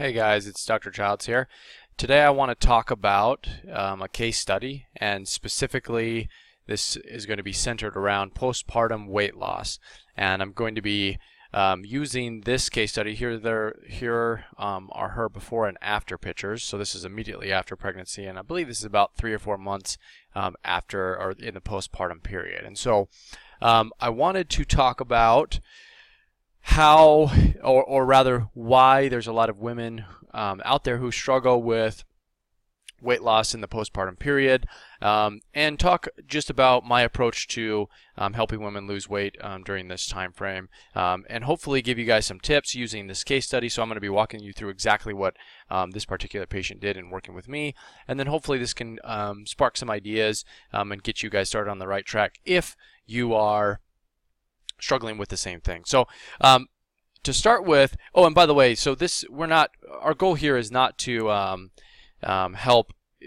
Hey guys, it's Dr. Childs here. Today I want to talk about um, a case study and specifically this is going to be centered around postpartum weight loss and I'm going to be um, using this case study here there here um, are her before and after pictures so this is immediately after pregnancy and I believe this is about three or four months um, after or in the postpartum period and so um, I wanted to talk about how, or, or rather, why there's a lot of women um, out there who struggle with weight loss in the postpartum period, um, and talk just about my approach to um, helping women lose weight um, during this time frame, um, and hopefully give you guys some tips using this case study. So I'm going to be walking you through exactly what um, this particular patient did in working with me, and then hopefully this can um, spark some ideas and get you guys started on the right track if you are struggling with the same thing. So um, to start with, oh, and by the way, so this we're not our goal here is not to um, um, help uh,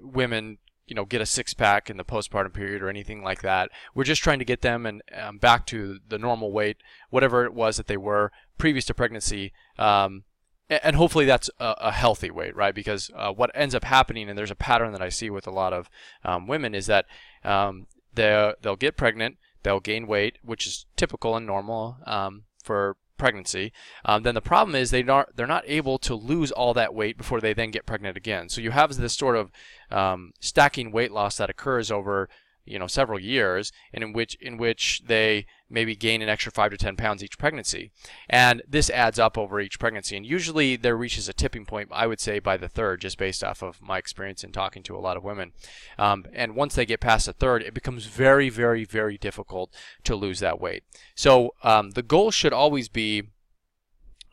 women you know get a six pack in the postpartum period or anything like that. We're just trying to get them and um, back to the normal weight, whatever it was that they were previous to pregnancy. Um, and hopefully that's a, a, healthy weight, right? Because uh, what ends up happening, and there's a pattern that I see with a lot of um, women, is that they they'll get pregnant, they'll gain weight, which is typical and normal um, for pregnancy. Um, then the problem is they not they're not able to lose all that weight before they then get pregnant again. So you have this sort of um, stacking weight loss that occurs over you know several years and in which in which they maybe gain an extra 5 to 10 pounds each pregnancy. And this adds up over each pregnancy. And usually there reaches a tipping point i would say by the third just based off of my experience in talking to a lot of women. Um, and once they get past the third it becomes very very very difficult to lose that weight. So um, the goal should always be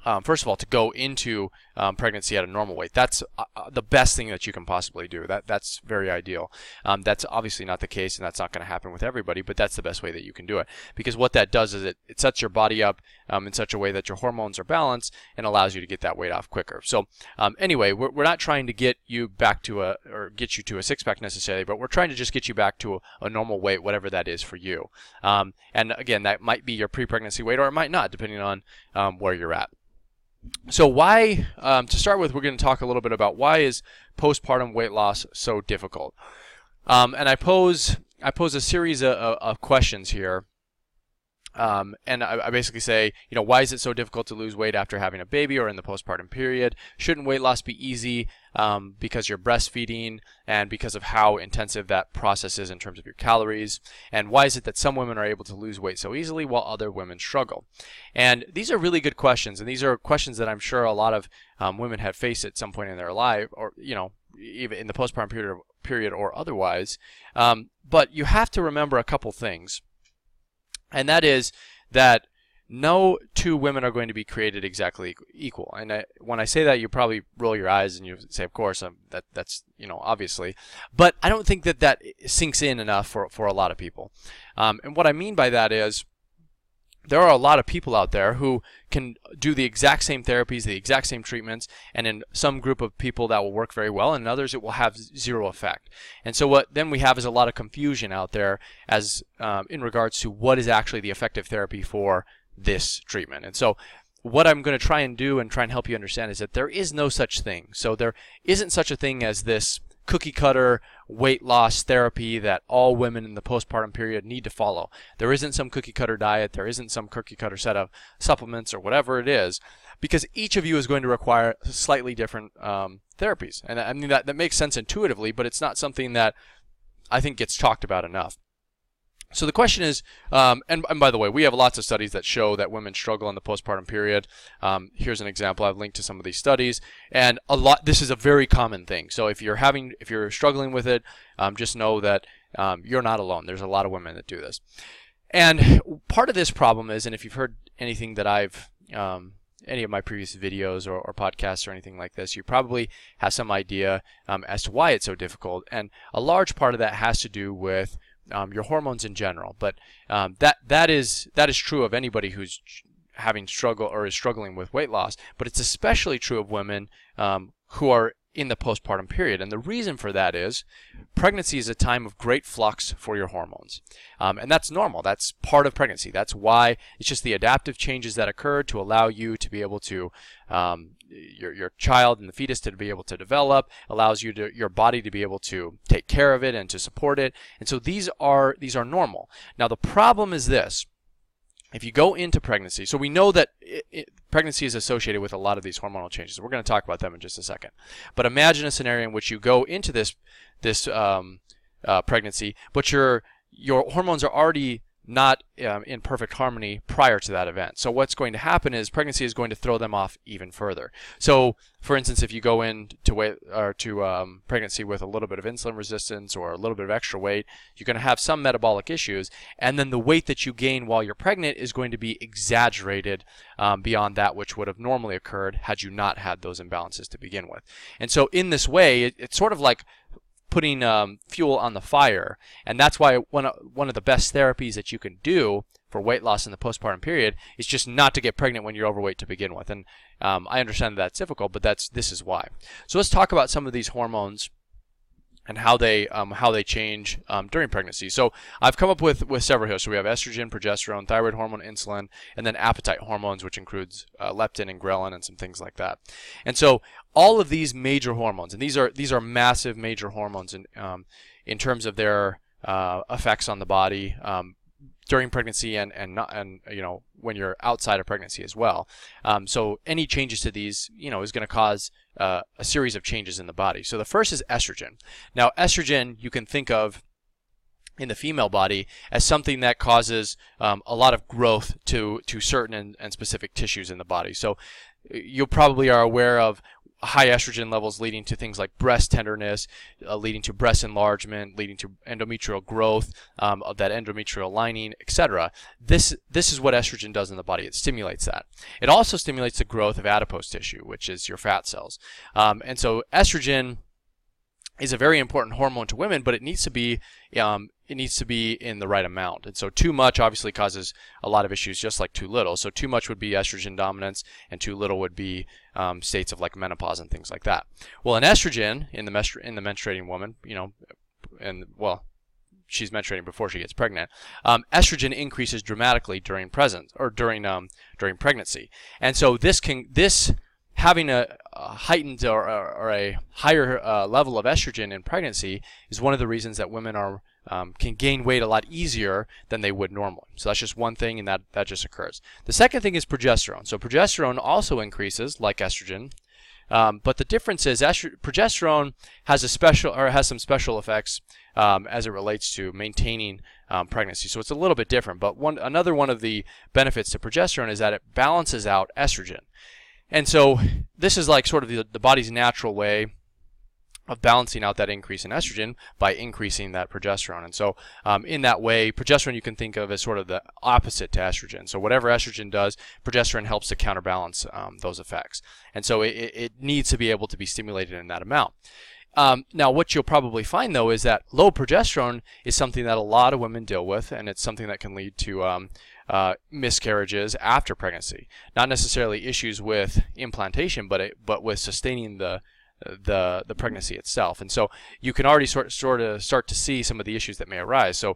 um, first of all, to go into um, pregnancy at a normal weight. That's uh, uh, the best thing that you can possibly do. That that's very ideal. Um, that's obviously not the case, and that's not going to happen with everybody. But that's the best way that you can do it because what that does is it, it sets your body up um, in such a way that your hormones are balanced and allows you to get that weight off quicker. So um, anyway, we're, we're not trying to get you back to a or get you to a six pack necessarily, but we're trying to just get you back to a, a normal weight, whatever that is for you. Um, and again, that might be your pre-pregnancy weight, or it might not, depending on where you're at so why um, to start with we're going to talk a little bit about why is postpartum weight loss so difficult. Um, and i pose i pose a series of, of questions here um, and I, I, basically say, you know, why is it so difficult to lose weight after having a baby or in the postpartum period? Shouldn't weight loss be easy um, because you're breastfeeding and because of how intensive that process is in terms of your calories? And why is it that some women are able to lose weight so easily while other women struggle? And these are really good questions, and these are questions that I'm sure a lot of um, women have faced at some point in their life, or you know, even in the postpartum period, period or otherwise. Um, but you have to remember a couple things and that is that no two women are going to be created exactly equal. And I, when I say that, you probably roll your eyes and you say, "Of course, um, that that's you know obviously," but I don't think that that sinks in enough for for a lot of people. Um, and what I mean by that is there are a lot of people out there who can do the exact same therapies, the exact same treatments, and in some group of people that will work very well, and in others it will have zero effect. And so what then we have is a lot of confusion out there as um, in regards to what is actually the effective therapy for this treatment. And so what I'm going to try and do and try and help you understand is that there is no such thing. So there isn't such a thing as this cookie cutter weight loss therapy that all women in the postpartum period need to follow. There isn't some cookie cutter diet, there isn't some cookie cutter set of supplements or whatever it is, because each of you is going to require slightly different um, therapies. And I mean, that, that makes sense intuitively, but it's not something that I think gets talked about enough. So the question is, um, and, and, by the way, we have lots of studies that show that women struggle in the postpartum period. Um, here's an example. I've linked to some of these studies, and a lot. This is a very common thing. So if you're having, if you're struggling with it, um, just know that um, you're not alone. There's a lot of women that do this, and part of this problem is, and if you've heard anything that I've um, any of my previous videos or, or, podcasts or anything like this, you probably have some idea um, as to why it's so difficult. And a large part of that has to do with um, your hormones in general. But um, that that is that is true of anybody who's having struggle or is struggling with weight loss. But it's especially true of women um, who are in the postpartum period. And the reason for that is pregnancy is a time of great flux for your hormones. Um, and that's normal. That's part of pregnancy. That's why it's just the adaptive changes that occur to allow you to be able to, um, your, your child and the fetus to be able to develop, allows you to, your body to be able to take care of it and to support it. And so these are, these are normal. Now the problem is this if you go into pregnancy, so we know that it, it, pregnancy is associated with a lot of these hormonal changes. We're going to talk about them in just a second. But imagine a scenario in which you go into this this um, uh, pregnancy, but your your hormones are already not um, in perfect harmony prior to that event. So what's going to happen is pregnancy is going to throw them off even further. So, for instance, if you go in to weight or to um, pregnancy with a little bit of insulin resistance or a little bit of extra weight, you're going to have some metabolic issues, and then the weight that you gain while you're pregnant is going to be exaggerated um, beyond that which would have normally occurred had you not had those imbalances to begin with. And so, in this way, it, it's sort of like putting um, fuel on the fire. And that's why one of, one of the best therapies that you can do for weight loss in the postpartum period is just not to get pregnant when you're overweight to begin with. And um, I understand that that's difficult, but that's this is why. So let's talk about some of these hormones and how they um, how they change um, during pregnancy. So I've come up with with several here. So we have estrogen, progesterone, thyroid hormone, insulin, and then appetite hormones, which includes uh, leptin and ghrelin and some things like that. And so all of these major hormones, and these are these are massive major hormones in um, in terms of their uh, effects on the body. Um, during pregnancy and and not and you know when you're outside of pregnancy as well. Um, so any changes to these, you know, is going to cause uh, a series of changes in the body. So the first is estrogen. Now estrogen you can think of in the female body as something that causes um, a lot of growth to to certain and, and specific tissues in the body. So you probably are aware of high estrogen levels leading to things like breast tenderness, uh, leading to breast enlargement, leading to endometrial growth um, of that endometrial lining, etc. This this is what estrogen does in the body. It stimulates that. It also stimulates the growth of adipose tissue, which is your fat cells. Um, and so estrogen is a very important hormone to women, but it needs to be um, it needs to be in the right amount. And so too much obviously causes a lot of issues, just like too little. So too much would be estrogen dominance, and too little would be um, states of like menopause and things like that. Well, an estrogen in the menstru- in the menstruating woman, you know, and well, she's menstruating before she gets pregnant. Um, estrogen increases dramatically during present or during um, during pregnancy, and so this can this having a, a heightened or, or, a higher uh, level of estrogen in pregnancy is one of the reasons that women are um, can gain weight a lot easier than they would normally. So that's just one thing, and that that just occurs. The second thing is progesterone. So progesterone also increases like estrogen. Um, but the difference is progesterone has a special or has some special effects um, as it relates to maintaining um, pregnancy. So it's a little bit different. But one another one of the benefits to progesterone is that it balances out estrogen. And so this is like sort of the, the body's natural way of balancing out that increase in estrogen by increasing that progesterone. And so, um, in that way, progesterone you can think of as sort of the opposite to estrogen. So, whatever estrogen does, progesterone helps to counterbalance um, those effects. And so, it, it, needs to be able to be stimulated in that amount. Um, now, what you'll probably find though is that low progesterone is something that a lot of women deal with, and it's something that can lead to um, uh, miscarriages after pregnancy. Not necessarily issues with implantation, but it, but with sustaining the the the pregnancy itself. And so you can already sort sort of start to see some of the issues that may arise. So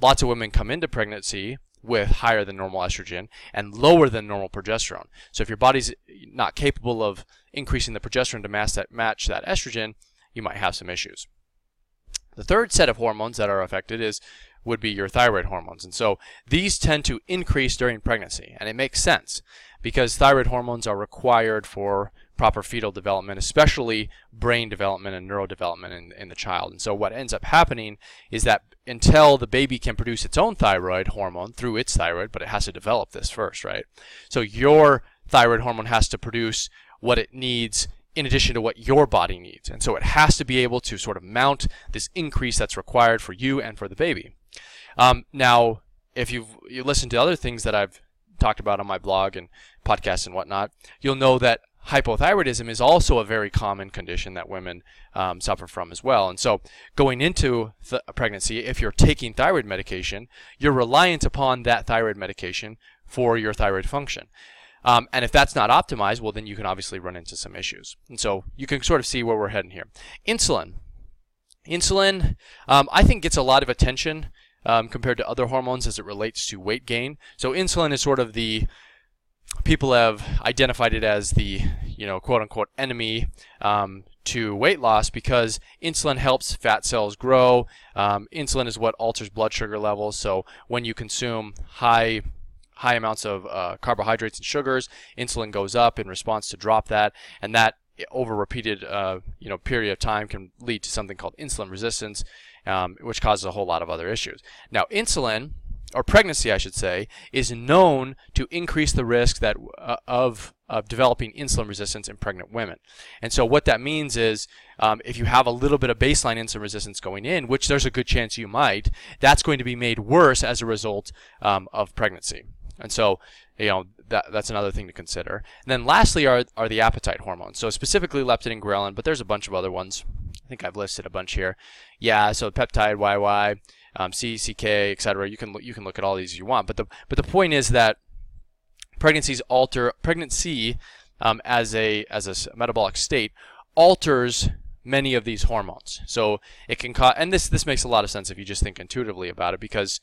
lots of women come into pregnancy with higher than normal estrogen and lower than normal progesterone. So if your body's not capable of increasing the progesterone to that match that estrogen, you might have some issues. The third set of hormones that are affected is would be your thyroid hormones. And so these tend to increase during pregnancy. And it makes sense because thyroid hormones are required for proper fetal development, especially brain development and neurodevelopment in, in the child. And so what ends up happening is that until the baby can produce its own thyroid hormone through its thyroid, but it has to develop this first, right? So your thyroid hormone has to produce what it needs in addition to what your body needs. And so it has to be able to sort of mount this increase that's required for you and for the baby. Um, now, if you've you listened to other things that I've talked about on my blog and podcasts and whatnot, you'll know that hypothyroidism is also a very common condition that women um, suffer from as well. And so, going into th- pregnancy, if you're taking thyroid medication, you're reliant upon that thyroid medication for your thyroid function. Um, and if that's not optimized, well, then you can obviously run into some issues. And so you can sort of see where we're heading here. Insulin. Insulin, um, I think, gets a lot of attention um, compared to other hormones as it relates to weight gain. So insulin is sort of the people have identified it as the you know quote unquote enemy um, to weight loss because insulin helps fat cells grow. Um, insulin is what alters blood sugar levels. So when you consume high high amounts of uh, carbohydrates and sugars, insulin goes up in response to drop that, and that over repeated uh, you know period of time can lead to something called insulin resistance, um, which causes a whole lot of other issues. Now insulin or pregnancy, I should say, is known to increase the risk that uh, of of developing insulin resistance in pregnant women. And so what that means is um, if you have a little bit of baseline insulin resistance going in, which there's a good chance you might, that's going to be made worse as a result um, of pregnancy. And so, you know, that, that's another thing to consider. And then lastly are, are the appetite hormones. So specifically leptin and ghrelin, but there's a bunch of other ones. I think I've listed a bunch here. Yeah, so peptide, YY, um, CCK, etc. You can you can look at all these you want, but the but the point is that pregnancies alter pregnancy um, as a as a metabolic state alters many of these hormones. So it can cause, and this this makes a lot of sense if you just think intuitively about it, because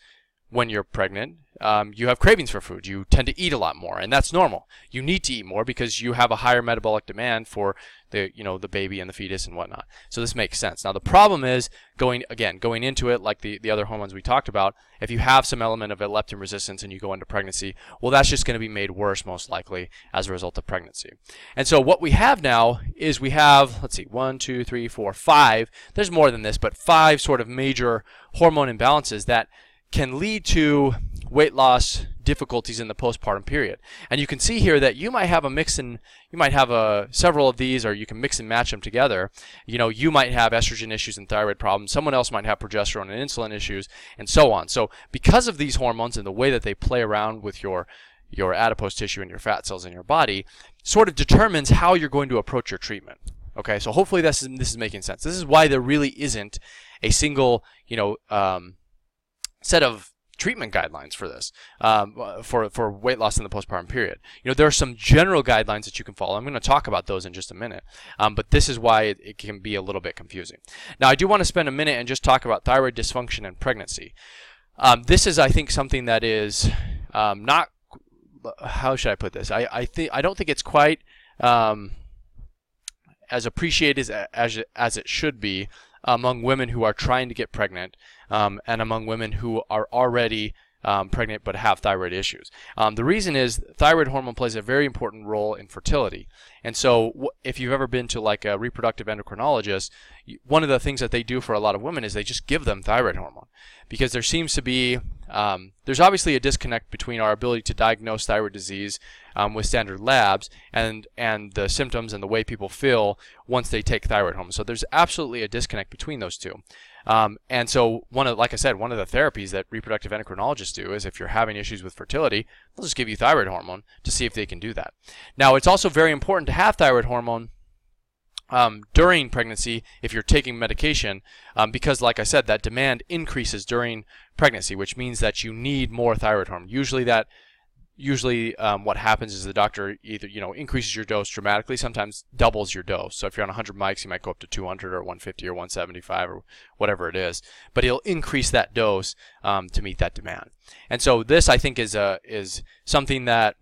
when you're pregnant, um, you have cravings for food. You tend to eat a lot more, and that's normal. You need to eat more because you have a higher metabolic demand for the you know the baby and the fetus and whatnot. So this makes sense. Now the problem is going again going into it like the the other hormones we talked about. If you have some element of leptin resistance and you go into pregnancy, well that's just going to be made worse most likely as a result of pregnancy. And so what we have now is we have let's see one two three four five. There's more than this, but five sort of major hormone imbalances that can lead to weight loss difficulties in the postpartum period. And you can see here that you might have a mix and you might have a several of these or you can mix and match them together. You know, you might have estrogen issues and thyroid problems. Someone else might have progesterone and insulin issues and so on. So because of these hormones and the way that they play around with your your adipose tissue and your fat cells in your body sort of determines how you're going to approach your treatment. Okay, so hopefully this is, this is making sense. This is why there really isn't a single, you know, um, set of treatment guidelines for this um, for for weight loss in the postpartum period. You know, there are some general guidelines that you can follow. I'm going to talk about those in just a minute, um, but this is why it, it, can be a little bit confusing. Now, I do want to spend a minute and just talk about thyroid dysfunction and pregnancy. Um, this is, I think, something that is um, not. How should I put this? I I think I don't think it's quite um, as appreciated as, as as it should be among women who are trying to get pregnant um, and among women who are already um, pregnant but have thyroid issues. Um, the reason is thyroid hormone plays a very important role in fertility. And so, if you've ever been to like a reproductive endocrinologist, one of the things that they do for a lot of women is they just give them thyroid hormone because there seems to be um, there's obviously a disconnect between our ability to diagnose thyroid disease um, with standard labs and and the symptoms and the way people feel once they take thyroid hormone. So there's absolutely a disconnect between those two. Um, and so one of, like I said, one of the therapies that reproductive endocrinologists do is if you're having issues with fertility, they'll just give you thyroid hormone to see if they can do that. Now, it's also very important to have thyroid hormone um, during pregnancy if you're taking medication um, because like I said that demand increases during pregnancy which means that you need more thyroid hormone usually that usually um, what happens is the doctor either you know increases your dose dramatically sometimes doubles your dose. So if you're on 100 mics you might go up to 200 or 150 or 175 or whatever it is but he'll increase that dose um, to meet that demand. And so this i think is a is something that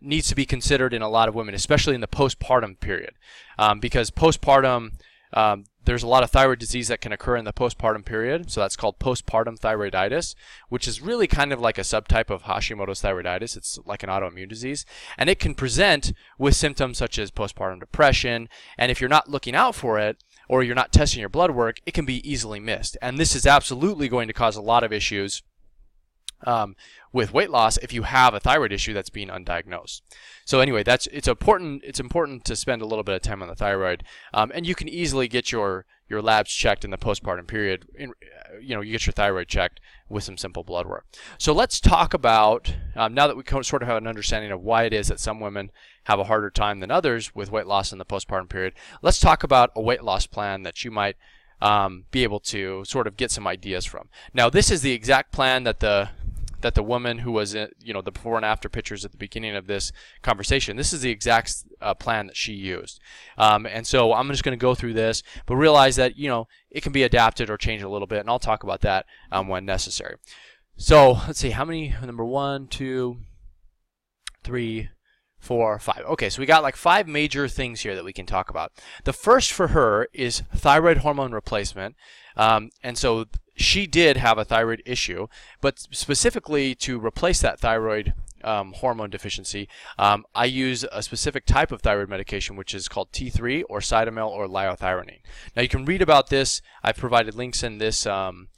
needs to be considered in a lot of women especially in the postpartum period um, because postpartum um, there's a lot of thyroid disease that can occur in the postpartum period, so that's called postpartum thyroiditis, which is really kind of like a subtype of Hashimoto's thyroiditis. It's like an autoimmune disease, and it can present with symptoms such as postpartum depression, and if you're not looking out for it, or you're not testing your blood work, it can be easily missed. And this is absolutely going to cause a lot of issues um, with weight loss if you have a thyroid issue that's being undiagnosed. So anyway, that's it's important. It's important to spend a little bit of time on the thyroid, um, and you can easily get your your labs checked in the postpartum period. In, you know, you get your thyroid checked with some simple blood work. So let's talk about um, now that we sort of have an understanding of why it is that some women have a harder time than others with weight loss in the postpartum period. Let's talk about a weight loss plan that you might um, be able to sort of get some ideas from. Now, this is the exact plan that the that the woman who was in, you know the before and after pictures at the beginning of this conversation this is the exact uh, plan that she used um, and so i'm just going to go through this but realize that you know it can be adapted or changed a little bit and i'll talk about that um, when necessary so let's see how many number one two three four, five. Okay, so we got like five major things here that we can talk about. The first for her is thyroid hormone replacement. Um, and so she did have a thyroid issue, but specifically to replace that thyroid um, hormone deficiency, um, I use a specific type of thyroid medication, which is called T3 or Cytomel or liothyronine. Now you can read about this. I've provided links in this um,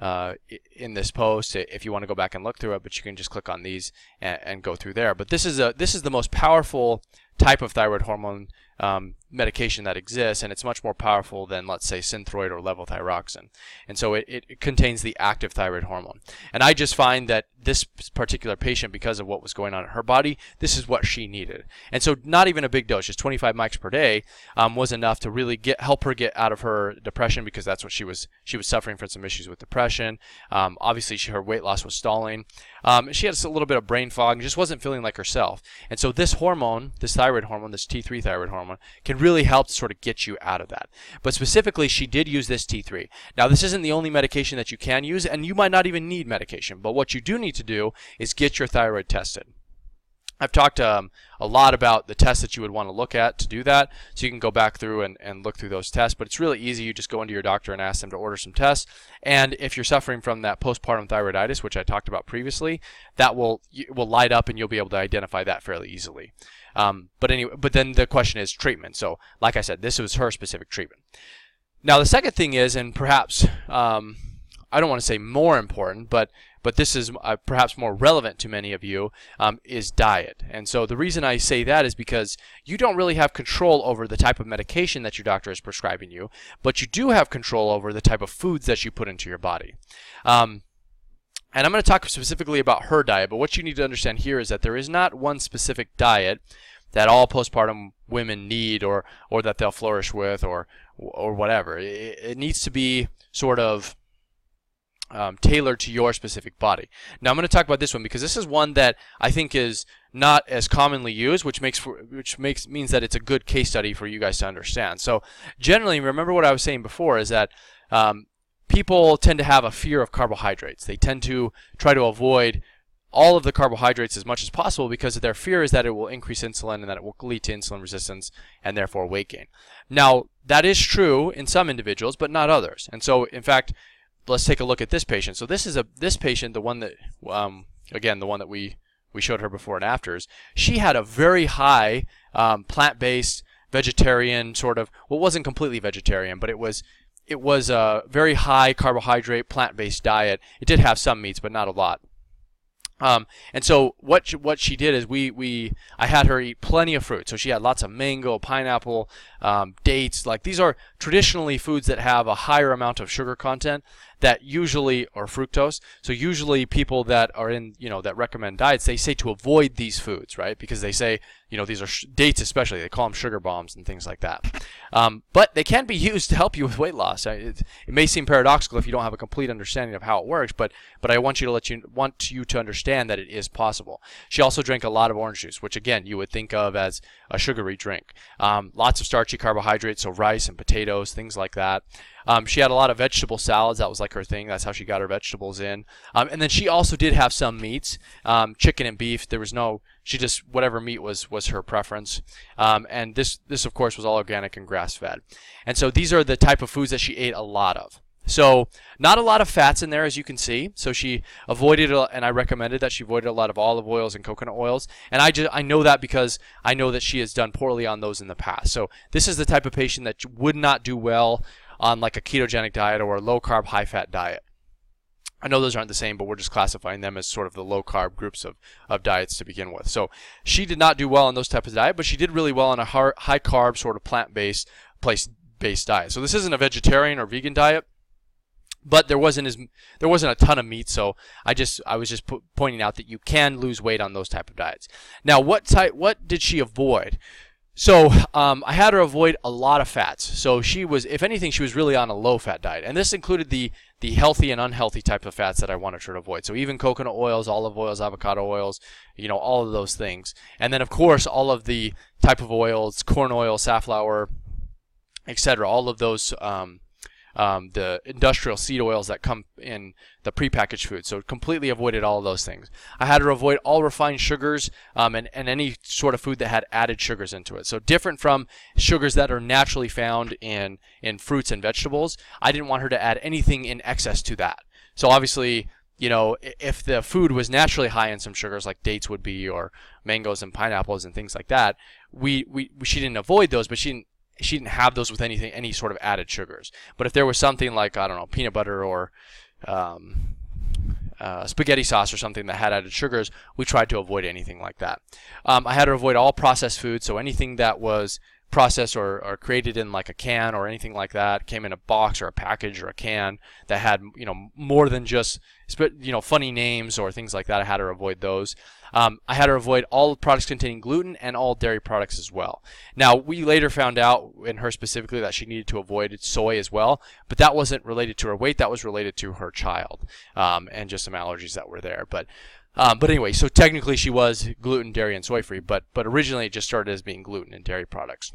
uh, in this post if you want to go back and look through it, but you can just click on these and, and, go through there. But this is a this is the most powerful type of thyroid hormone um, medication that exists, and it's much more powerful than, let's say, Synthroid or levothyroxine. And so it, it contains the active thyroid hormone. And I just find that this particular patient, because of what was going on in her body, this is what she needed. And so not even a big dose, just 25 mics per day, um, was enough to really get help her get out of her depression because that's what she was she was suffering from some issues with depression. Um, obviously, she, her weight loss was stalling. Um, she had a little bit of brain fog and just wasn't feeling like herself. And so this hormone, this thyroid hormone, this T3 thyroid hormone, can really help to sort of get you out of that. But specifically, she did use this T3. Now, this isn't the only medication that you can use, and you might not even need medication. But what you do need to do is get your thyroid tested. I've talked um, a lot about the tests that you would want to look at to do that. So you can go back through and, and look through those tests. But it's really easy. You just go into your doctor and ask them to order some tests. And if you're suffering from that postpartum thyroiditis, which I talked about previously, that will will light up and you'll be able to identify that fairly easily. Um, but anyway, but then the question is treatment. So like I said, this was her specific treatment. Now the second thing is, and perhaps um, I don't want to say more important, but but this is uh, perhaps more relevant to many of you, um, is diet. And so the reason I say that is because you don't really have control over the type of medication that your doctor is prescribing you, but you do have control over the type of foods that you put into your body. Um, and I'm going to talk specifically about her diet, but what you need to understand here is that there is not one specific diet that all postpartum women need or or that they'll flourish with or or whatever. It, it needs to be sort of um, tailored to your specific body. Now I'm going to talk about this one because this is one that I think is not as commonly used, which makes for, which makes means that it's a good case study for you guys to understand. So generally, remember what I was saying before is that um, people tend to have a fear of carbohydrates. They tend to try to avoid all of the carbohydrates as much as possible because their fear is that it will increase insulin and that it will lead to insulin resistance and therefore weight gain. Now, that is true in some individuals, but not others. And so, in fact, let's take a look at this patient. So this is a this patient, the one that um, again the one that we we showed her before and afters. She had a very high um, plant-based vegetarian sort of well, wasn't completely vegetarian, but it was it was a very high carbohydrate plant-based diet. It did have some meats, but not a lot. Um, and so what she, what she did is we we I had her eat plenty of fruit. So she had lots of mango, pineapple, um, dates. Like these are traditionally foods that have a higher amount of sugar content that usually are fructose. So usually people that are in you know that recommend diets they say to avoid these foods, right? Because they say you know these are sh- dates especially they call them sugar bombs and things like that. Um, but they can be used to help you with weight loss. It, it may seem paradoxical if you don't have a complete understanding of how it works, but but I want you to let you want you to understand that it is possible. She also drank a lot of orange juice, which again you would think of as a sugary drink. Um, lots of starchy carbohydrates, so rice and potatoes, things like that. Um, she had a lot of vegetable salads. That was like her thing. That's how she got her vegetables in. Um, and then she also did have some meats, um, chicken and beef. There was no. She just whatever meat was was her preference. Um, and this this of course was all organic and grass fed. And so these are the type of foods that she ate a lot of. So not a lot of fats in there, as you can see. So she avoided, and I recommended that she avoided a lot of olive oils and coconut oils. And I just I know that because I know that she has done poorly on those in the past. So this is the type of patient that would not do well on like a ketogenic diet or a low carb, high fat diet. I know those aren't the same, but we're just classifying them as sort of the low carb groups of, of diets to begin with. So she did not do well on those types of diet, but she did really well on a high carb sort of plant based place based diet. So this isn't a vegetarian or vegan diet, but there wasn't as there wasn't a ton of meat. So I just I was just pointing out that you can lose weight on those type of diets. Now what type what did she avoid? So um, I had her avoid a lot of fats. So she was, if anything, she was really on a low-fat diet, and this included the the healthy and unhealthy type of fats that I wanted her to avoid. So even coconut oils, olive oils, avocado oils, you know, all of those things, and then of course all of the type of oils, corn oil, safflower, etc. All of those um, um, the industrial seed oils that come in the prepackaged food. So completely avoided all those things. I had to avoid all refined sugars um, and, and any sort of food that had added sugars into it. So different from sugars that are naturally found in, in fruits and vegetables, I didn't want her to add anything in excess to that. So obviously, you know, if the food was naturally high in some sugars like dates would be or mangoes and pineapples and things like that, we, we she didn't avoid those, but she didn't she didn't have those with anything, any sort of added sugars. But if there was something like I don't know, peanut butter or um, uh, spaghetti sauce or something that had added sugars, we tried to avoid anything like that. Um, I had to avoid all processed foods, so anything that was processed or, or created in like a can or anything like that came in a box or a package or a can that had you know more than just you know funny names or things like that i had to avoid those. Um, i had to avoid all products containing gluten and all dairy products as well. Now we later found out in her specifically that she needed to avoid soy as well but that wasn't related to her weight that was related to her child um, and just some allergies that were there. But um, but anyway, so technically she was gluten, dairy, and soy free, but but originally it just started as being gluten and dairy products.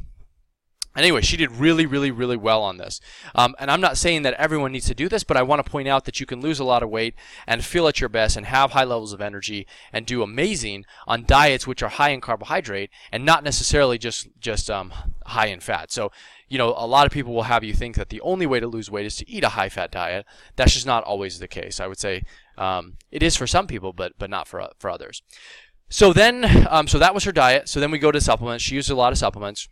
Anyway, she did really, really, really well on this. Um, and I'm not saying that everyone needs to do this, but I want to point out that you can lose a lot of weight and feel at your best and have high levels of energy and do amazing on diets which are high in carbohydrate and not necessarily just just um, high in fat. So, you know, a lot of people will have you think that the only way to lose weight is to eat a high fat diet. That's just not always the case. I would say um, it is for some people, but but not for for others. So then, um, so that was her diet. So then we go to supplements. She used a lot of supplements.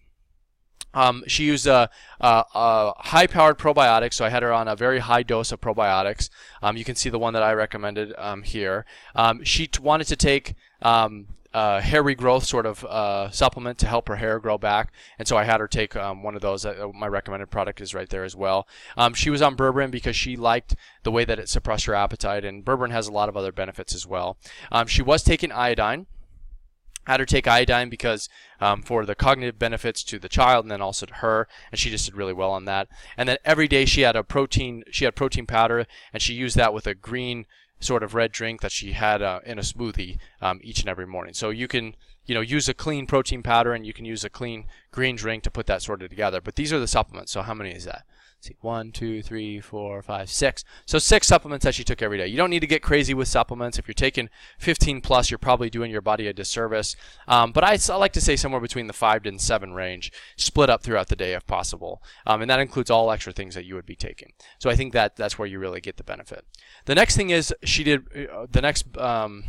Um, she used a, a, a, high-powered probiotic, so I had her on a very high dose of probiotics. Um, you can see the one that I recommended um, here. Um, she wanted to take um, a hair regrowth sort of uh, supplement to help her hair grow back, and so I had her take um, one of those. Uh, my recommended product is right there as well. she was on berberine because she liked the way that it suppressed her appetite, and berberine has a lot of other benefits as well. she was taking iodine had her take iodine because um, for the cognitive benefits to the child and then also to her and she just did really well on that. And then every day she had a protein she had protein powder and she used that with a green sort of red drink that she had uh, in a smoothie um, each and every morning. So you can you know use a clean protein powder and you can use a clean green drink to put that sort of together. But these are the supplements. So how many is that see, one, two, three, four, five, six. So six supplements that she took every day. You don't need to get crazy with supplements. If you're taking 15 plus, you're probably doing your body a disservice. Um, but I, I, like to say somewhere between the five and seven range, split up throughout the day if possible. Um, and that includes all extra things that you would be taking. So I think that that's where you really get the benefit. The next thing is she did uh, the next. Um,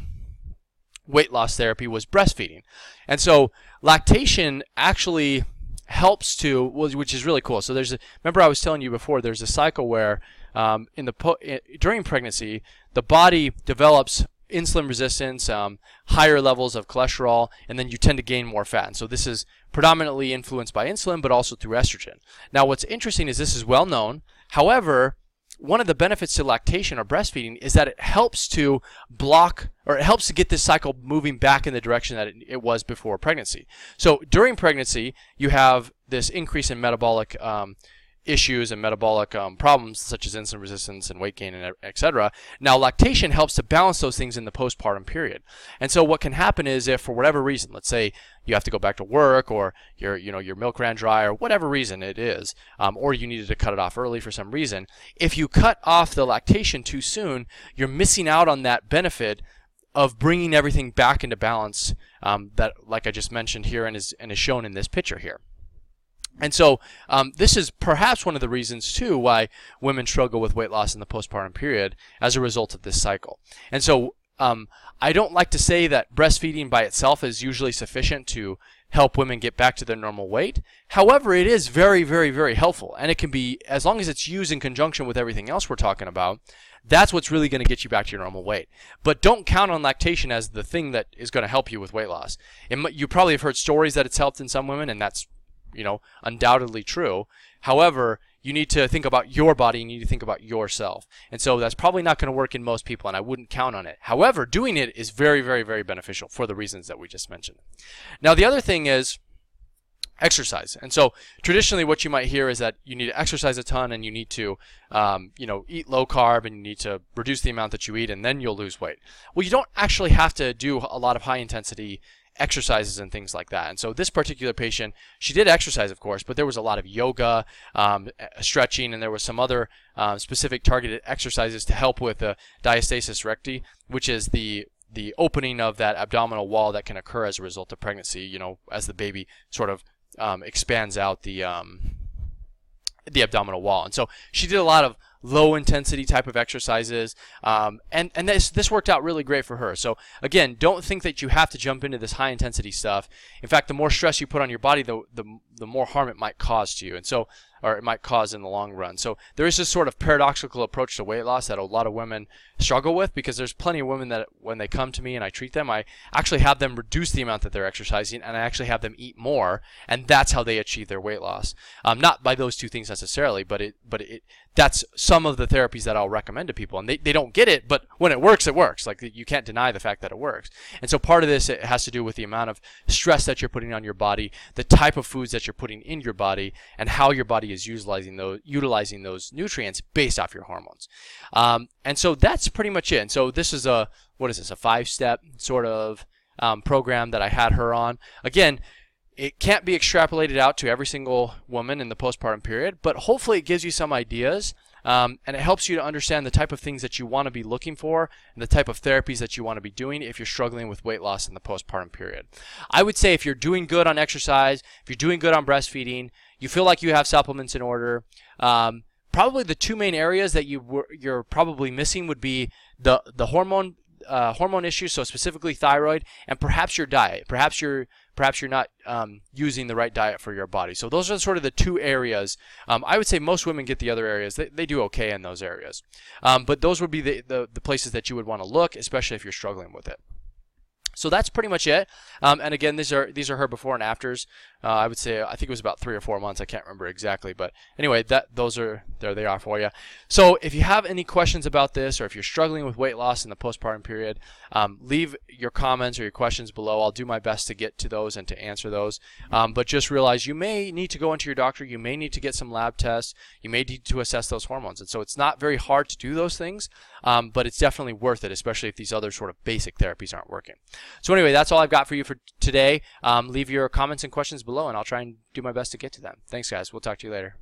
weight loss therapy was breastfeeding. And so lactation actually helps to, which is really cool. So there's a, remember I was telling you before, there's a cycle where um, in the po- during pregnancy, the body develops insulin resistance, um, higher levels of cholesterol, and then you tend to gain more fat. And so this is predominantly influenced by insulin, but also through estrogen. Now, what's interesting is this is well known. However, one of the benefits to lactation or breastfeeding is that it helps to block or it helps to get this cycle moving back in the direction that it, it was before pregnancy. So during pregnancy, you have this increase in metabolic um, issues and metabolic um, problems such as insulin resistance and weight gain and etc. Now lactation helps to balance those things in the postpartum period. And so what can happen is if for whatever reason, let's say you have to go back to work or your you know your milk ran dry or whatever reason it is, um, or you needed to cut it off early for some reason, if you cut off the lactation too soon, you're missing out on that benefit of bringing everything back into balance um, that like I just mentioned here and is and is shown in this picture here. And so um, this is perhaps one of the reasons too why women struggle with weight loss in the postpartum period as a result of this cycle. And so um, I don't like to say that breastfeeding by itself is usually sufficient to help women get back to their normal weight. However, it is very, very, very helpful, and it can be as long as it's used in conjunction with everything else we're talking about. That's what's really going to get you back to your normal weight. But don't count on lactation as the thing that is going to help you with weight loss. It, you probably have heard stories that it's helped in some women, and that's you know, undoubtedly true. However, you need to think about your body, you need to think about yourself. And so that's probably not going to work in most people, and I wouldn't count on it. However, doing it is very, very, very beneficial for the reasons that we just mentioned. Now, the other thing is, exercise. And so traditionally what you might hear is that you need to exercise a ton and you need to, um, you know, eat low carb and you need to reduce the amount that you eat and then you'll lose weight. Well, you don't actually have to do a lot of high intensity exercises and things like that. And so this particular patient, she did exercise, of course, but there was a lot of yoga, um, stretching, and there was some other uh, specific targeted exercises to help with the diastasis recti, which is the the opening of that abdominal wall that can occur as a result of pregnancy. You know, as the baby sort of um, expands out the um, the abdominal wall. And so she did a lot of low intensity type of exercises, um, and and this this worked out really great for her. So again, don't think that you have to jump into this high intensity stuff. In fact, the more stress you put on your body, the the, the more harm it might cause to you. And so or it might cause in the long run. So there is this sort of paradoxical approach to weight loss that a lot of women struggle with because there's plenty of women that when they come to me and I treat them, I actually have them reduce the amount that they're exercising and I actually have them eat more, and that's how they achieve their weight loss. Um, not by those two things necessarily, but it but it that's some of the therapies that I'll recommend to people, and they, they don't get it, but when it works, it works. Like you can't deny the fact that it works. And so part of this it has to do with the amount of stress that you're putting on your body, the type of foods that you're putting in your body, and how your body is utilizing those utilizing those nutrients based off your hormones. Um, and so that's pretty much it. And so this is a what is this a five step sort of um, program that I had her on. Again, it can't be extrapolated out to every single woman in the postpartum period, but hopefully it gives you some ideas um, and it helps you to understand the type of things that you want to be looking for and the type of therapies that you want to be doing if you're struggling with weight loss in the postpartum period. I would say if you're doing good on exercise, if you're doing good on breastfeeding, you feel like you have supplements in order. Um, probably the two main areas that you were, you're probably missing would be the the hormone uh, hormone issues, so specifically thyroid, and perhaps your diet. Perhaps you're perhaps you're not um, using the right diet for your body. So those are sort of the two areas. Um, I would say most women get the other areas. They, they do okay in those areas. Um, but those would be the, the, the places that you would want to look, especially if you're struggling with it. So that's pretty much it. Um, and again, these are these are her before and afters. Uh, I would say I think it was about three or four months. I can't remember exactly, but anyway, that those are there they are for you. So if you have any questions about this, or if you're struggling with weight loss in the postpartum period, um, leave your comments or your questions below. I'll do my best to get to those and to answer those. Um, but just realize you may need to go into your doctor. You may need to get some lab tests. You may need to assess those hormones. And so it's not very hard to do those things, um, but it's definitely worth it, especially if these other sort of basic therapies aren't working. So anyway, that's all I've got for you for today. Um, leave your comments and questions below, and I'll try and do my best to get to them. Thanks, guys. We'll talk to you later.